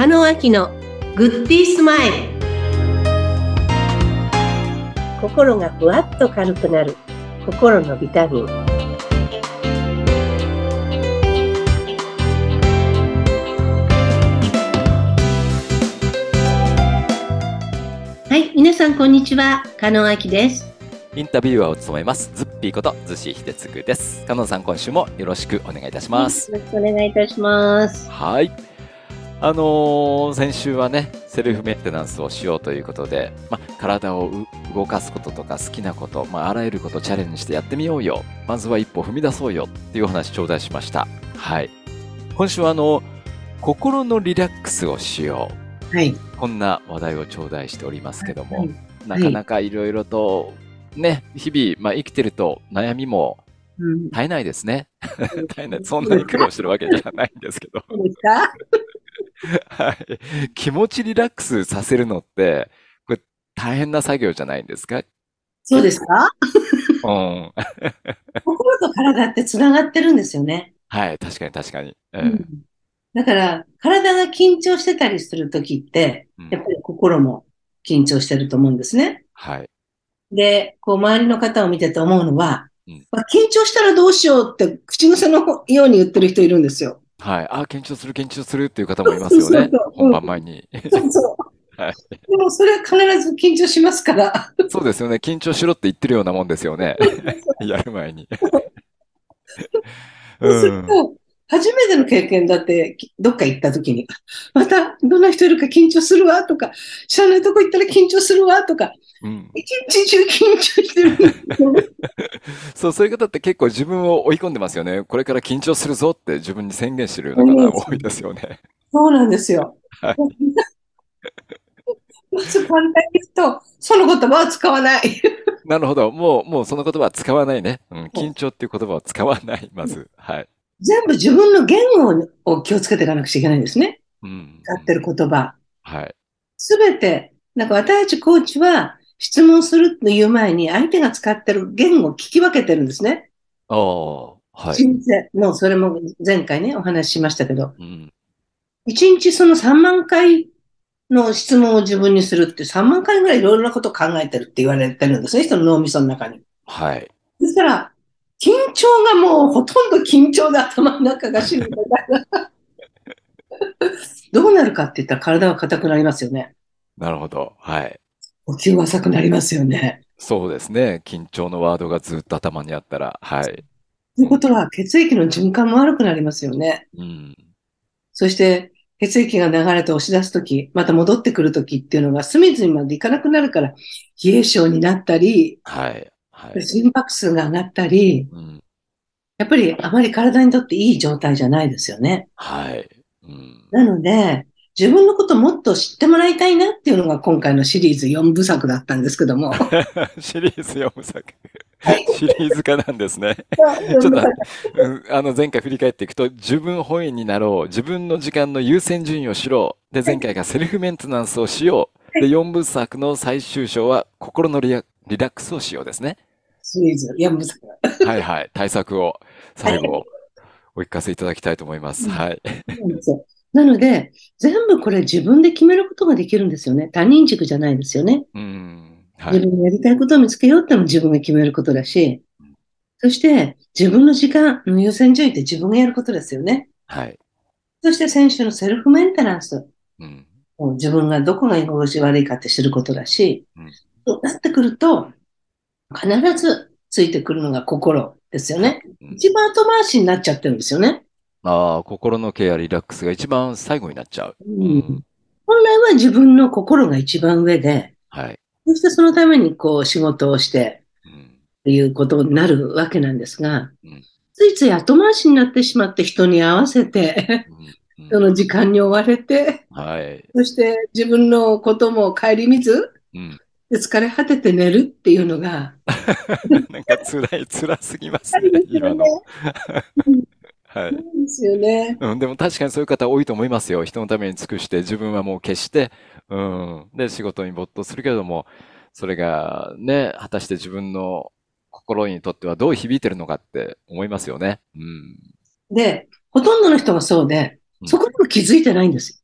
加納明のグッディースマイル。心がふわっと軽くなる。心のビタミン。はい皆さんこんにちは。加納明です。インタビュアーを務めます。ズッピーことズシヒデツグです。加納さん今週もよろしくお願いいたします。よろしくお願いいたします。はい。あのー先週はね、セルフメンテナンスをしようということで、まあ、体をう動かすこととか好きなこと、まあ、あらゆることをチャレンジしてやってみようよ。まずは一歩踏み出そうよっていうお話頂戴しました。はい。今週はあの、心のリラックスをしよはい、う。こんな話題を頂戴しておりますけども、はいなかなかいろいろと、ね、日々、まあ、生きてると悩みもうん、絶えないですね。絶えない。そんなに苦労してるわけじゃないんですけど。そうですか？はい。気持ちリラックスさせるのって、これ大変な作業じゃないんですか？そうですか？うん。心と体ってつながってるんですよね。はい。確かに確かに。う。うんんだから、体が緊張してたりするときって、うんやっぱり心も緊張してると思うんですね。はい。で、こう、周りの方を見てて思うのは、うんまあ緊張したらどうしようって口癖のように言ってる人いるんですよ。はい。あ、緊張する、緊張するっていう方もいますよねそうそうそう。本番前に。そうそう。はいでもそれは必ず緊張しますから。そうですよね。緊張しろって言ってるようなもんですよね。やる前に。そうすうん。ると、初めての経験だって、きどっか行った時に、またどんな人いるか緊張するわとか、知らないとこ行ったら緊張するわとか、うん。一日中緊張してる。そう、そういう方って結構自分を追い込んでますよね。これから緊張するぞって自分に宣言してるような方が多いですよね。そうなんですよ。はい まず簡単に言うと、その言葉は使わない。なるほど。もう、もうその言葉は使わないね。うん。緊張っていう言葉は使わない。まず。はい。全部自分の言語を気をつけていかなくちゃいけないんですね。うん。使ってる言葉。はい。すべて、なんか私たちコーチは質問するという前に相手が使ってる言語を聞き分けてるんですね。ああ、はい。人生もうそれも前回ね、お話ししましたけど、うん。一日その3万回の質問を自分にするって3万回ぐらいいろいろなことを考えてるって言われてるんですね、人の脳みその中に。はい。ですから、緊張がもうほとんど緊張で頭の中が死ぬみたいな。どうなるかって言ったら体は硬くなりますよね。なるほど。はい。呼吸が浅くなりますよね。そうですね。緊張のワードがずっと頭にあったら、はい。ということは血液の循環も悪くなりますよね。うん。そして血液が流れて押し出すとき、また戻ってくるときっていうのが隅々までいかなくなるから、冷え性になったり、はい。はい。心拍数が上がったり、うん。やっぱりあまり体にとっていい状態じゃないですよね。はい。うん。なので、自分のこともっと知ってもらいたいなっていうのが今回のシリーズ4部作だったんですけども。シリーズ読む作。はいシリーズ化なんですね。ちょっと、うんあの、前回振り返っていくと、自分本位になろう。自分の時間の優先順位をしろ。で、前回がセルフメンテナンスをしよう。で、4部作の最終章は、心のリラックスをしようですね。シリーズ4部作。はいはい。対策を、最後、お聞かせいただきたいと思います。うんはい。なので、全部これ自分で決めることができるんですよね。他人軸じゃないですよね。うん。はい。自分のやりたいことを見つけようってのも自分が決めることだしうん、そして自分の時間の優先順位って自分がやることですよね。はい。そして先週のセルフメンテナンス。うん。自分がどこが居心地悪いかって知ることだしうん、そうなってくると、必ずついてくるのが心ですよね。うん一番後回しになっちゃってるんですよね。ああ、心のケア、リラックスが一番最後になっちゃう。うん本来は自分の心が一番上で、はい。そしてそのためにこう仕事をしてうん。っていうことになるわけなんですがうん、ついつい後回しになってしまって人に合わせて、うんその時間に追われて、はい。そして自分のことも顧みず、うん。で疲れ果てて寝るっていうのが、なんか辛い、辛すぎますね、今の。はい。そうですよね。うん、でも確かにそういう方多いと思いますよ。人のために尽くして、自分はもう決して、うん。で、仕事に没頭するけれども、それがね、果たして自分の心にとってはどう響いてるのかって思いますよね。うん。で、ほとんどの人がそうでう、んそこにも気づいてないんです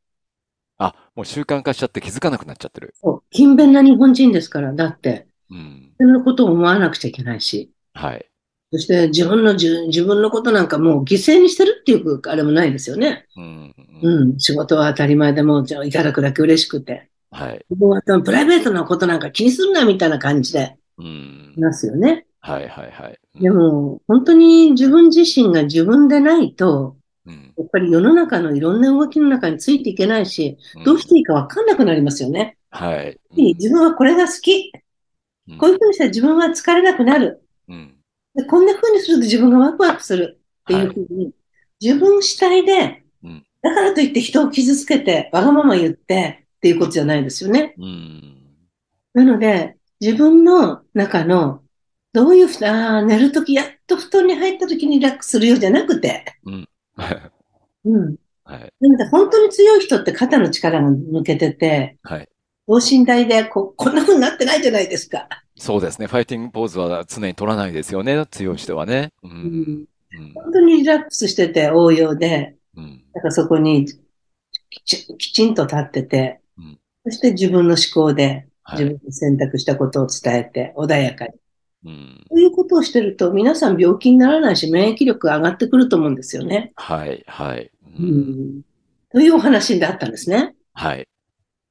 もう習慣化しちゃって気づかなくなっちゃってる。そう勤勉な日本人ですから、だって、うん。そんなことを思わなくちゃいけないし、はい。そして自分の自分のことなんかもう犠牲にしてるっていうあれもないですよね。うん。うん、仕事は当たり前でも、じゃあいただくだけ嬉しくて。はい。自分はプライベートなことなんか気にするなみたいな感じでうんい。ますよね。はいはいはい。でも、本当に自分自身が自分でないと、うん、やっぱり世の中のいろんな動きの中についていけないし、うんどうしていいかわかんなくなりますよね。はい。自分はこれが好き。うんこういうふうにしたら自分は疲れなくなる。うん。でこんな風にすると自分がワクワクするっていうはいふうに、自分主体でうん、だからといって人を傷つけて、わがまま言ってっていうことじゃないですよね。うん。なので、自分の中の、どういうふう、ああ、寝るとき、やっと布団に入ったときにリラックスするようじゃなくて、うん。うん。はい。なので、本当に強い人って肩の力が抜けてて、はい。等身大でこう、こんな風になってないじゃないですか。そうですね。ファイティングポーズは常に取らないですよね。強い人はね。う。うんん。うん。本当にリラックスしてて応用で、うん。なんかそこにきちきちんと立っててうん、そして自分の思考ではい。自分の選択したことを伝えて穏やかに。うん。そういうことをしてると皆さん病気にならないし免疫力が上がってくると思うんですよね。はい。はい。う。ん。というお話だったんですね。はい。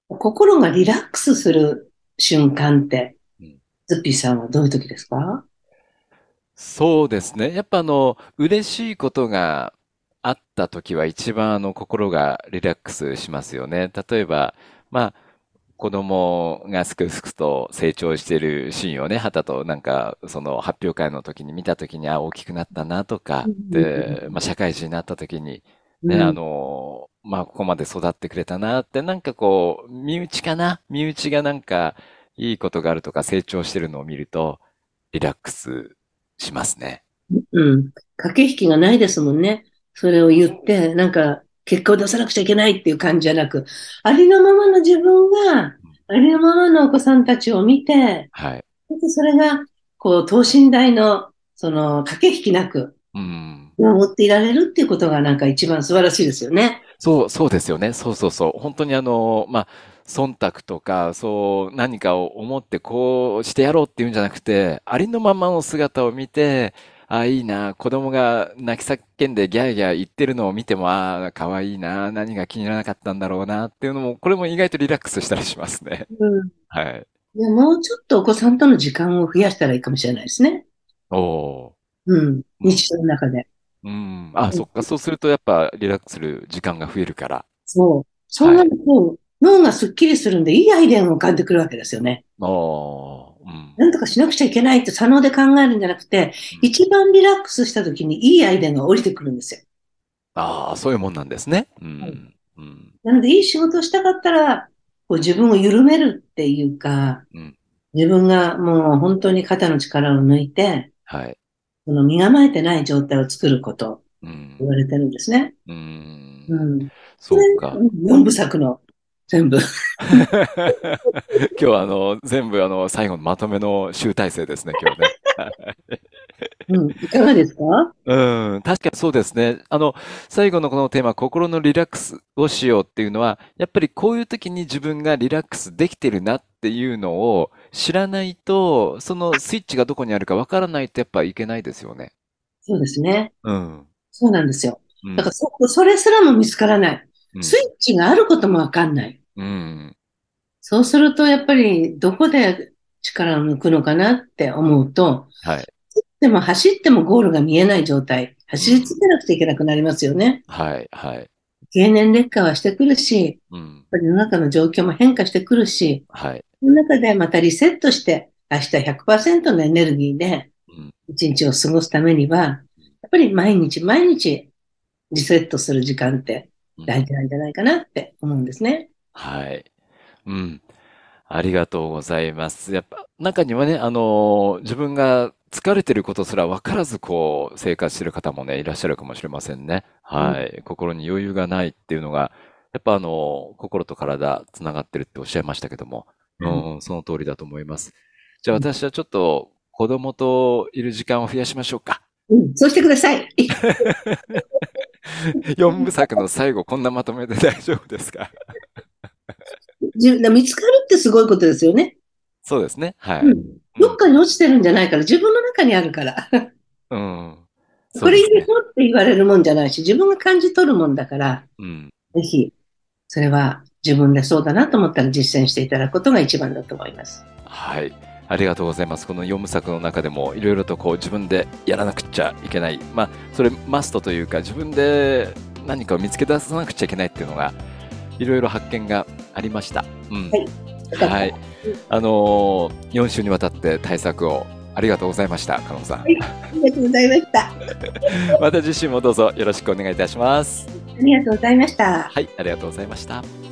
心がリラックスする瞬間ってうん、ズッピーさんはどういう時ですか？そうですね。やっぱあの、嬉しいことがあった時は一番あの、心がリラックスしますよね。例えば、まあ、子供がすくすくと成長しているシーンをね、はたとなんか、その発表会の時に見た時に、あ、大きくなったなとか、うんで、まあ、社会人になった時に、ね、うんあの、まあ、ここまで育ってくれたなって、なんかこう、身内かな？身内がなんか、いいことがあるとか成長してるのを見ると、リラックスしますね。うん。駆け引きがないですもんね。それを言って、なんか、結果を出さなくちゃいけないっていう感じじゃなく、ありのままの自分が、ありのままのお子さんたちを見て、はい。それが、こう、等身大の、その、駆け引きなく、うん。見守っていられるっていうことが、なんか一番素晴らしいですよね。そう、そうですよね。そうそうそう。本当にあの、まあ、忖度とか、そう、何かを思ってこうしてやろうっていうんじゃなくて、ありのままの姿を見て、あ、いいな、子供が泣き叫んでギャーギャー言ってるのを見ても、ああ、かわいいな、何が気にならなかったんだろうなっていうのも、これも意外とリラックスしたりしますね。うん。はい。でもうちょっとお子さんとの時間を増やしたらいいかもしれないですね。おおうん。日常の中で。ー。うん。あ、そっか。そうするとやっぱリラックスする時間が増えるから。そう。そうなると、脳がすっきりするんで、いいアイデアが浮かんでくるわけですよね。おー。うん。なんとかしなくちゃいけないって左脳で考えるんじゃなくて、うん一番リラックスした時にいいアイデアが降りてくるんですよ。ああ、そういうもんなんですね。うはいん。うん。なので、いい仕事をしたかったら、こう自分を緩めるっていうかうん、自分がもう本当に肩の力を抜いて、はい。その身構えてない状態を作ること、うん言。われてるんですね。うん。うん。そうか。四部作の全部。今日はあの、全部あの、最後のまとめの集大成ですね、今日ね。うん。いかがですか？うん、確かにそうですね。あの、最後のこのテーマ、心のリラックスをしようっていうのは、やっぱりこういう時に自分がリラックスできてるなっていうのを知らないと、そのスイッチがどこにあるかわからないとやっぱいけないですよね。そうですね。うん。そうなんですよ。うんだからそ、それすらも見つからない。うんスイッチがあることもわかんない。うん。そうすると、やっぱりどこで力を抜くのかなって思うと、はい。でも走ってもゴールが見えない状態。走り続けなくちゃいけなくなりますよね。はい。はい。経年劣化はしてくるし、うん。やっぱり世の中の状況も変化してくるし、はい。その中でまたリセットして、明日100%のエネルギーでうん。一日を過ごすためには、やっぱり毎日毎日リセットする時間ってうん大事なんじゃないかなって思うんですね。はい。うん。ありがとうございます。やっぱ、中にはね、あのー自分が疲れてることすら分からず、こう、生活してる方もね、いらっしゃるかもしれませんね。はい。心に余裕がないっていうのが、やっぱあのー心と体つながってるっておっしゃいましたけども、うん、その通りだと思います。じゃあ私はちょっと子供といる時間を増やしましょうか。うん、そうしてください。4部作の最後、こんなまとめで大丈夫ですか？じ見つかるってすごいことですよね。そうですね。はい。うん。どっかに落ちてるんじゃないから、自分の中にあるから。うん。これいいでそうですねしょって言われるもんじゃないし、自分が感じ取るもんだから、うん。ぜひ、それは自分でそうだなと思ったら実践していただくことが一番だと思います。はい。ありがとうございます。この読む作の中でもいろいろとこう自分でやらなくちゃいけない。まあ、それマストというか自分で何かを見つけ出さなくちゃいけないっていうのがいろいろ発見がありました。うん。はいはい。あのー、4週にわたって対策をありがとうございました、加納さん。はいありがとうございました。あ また次週もどうぞよろしくお願いいたします。りがとうございました。はい、ありがとうございました。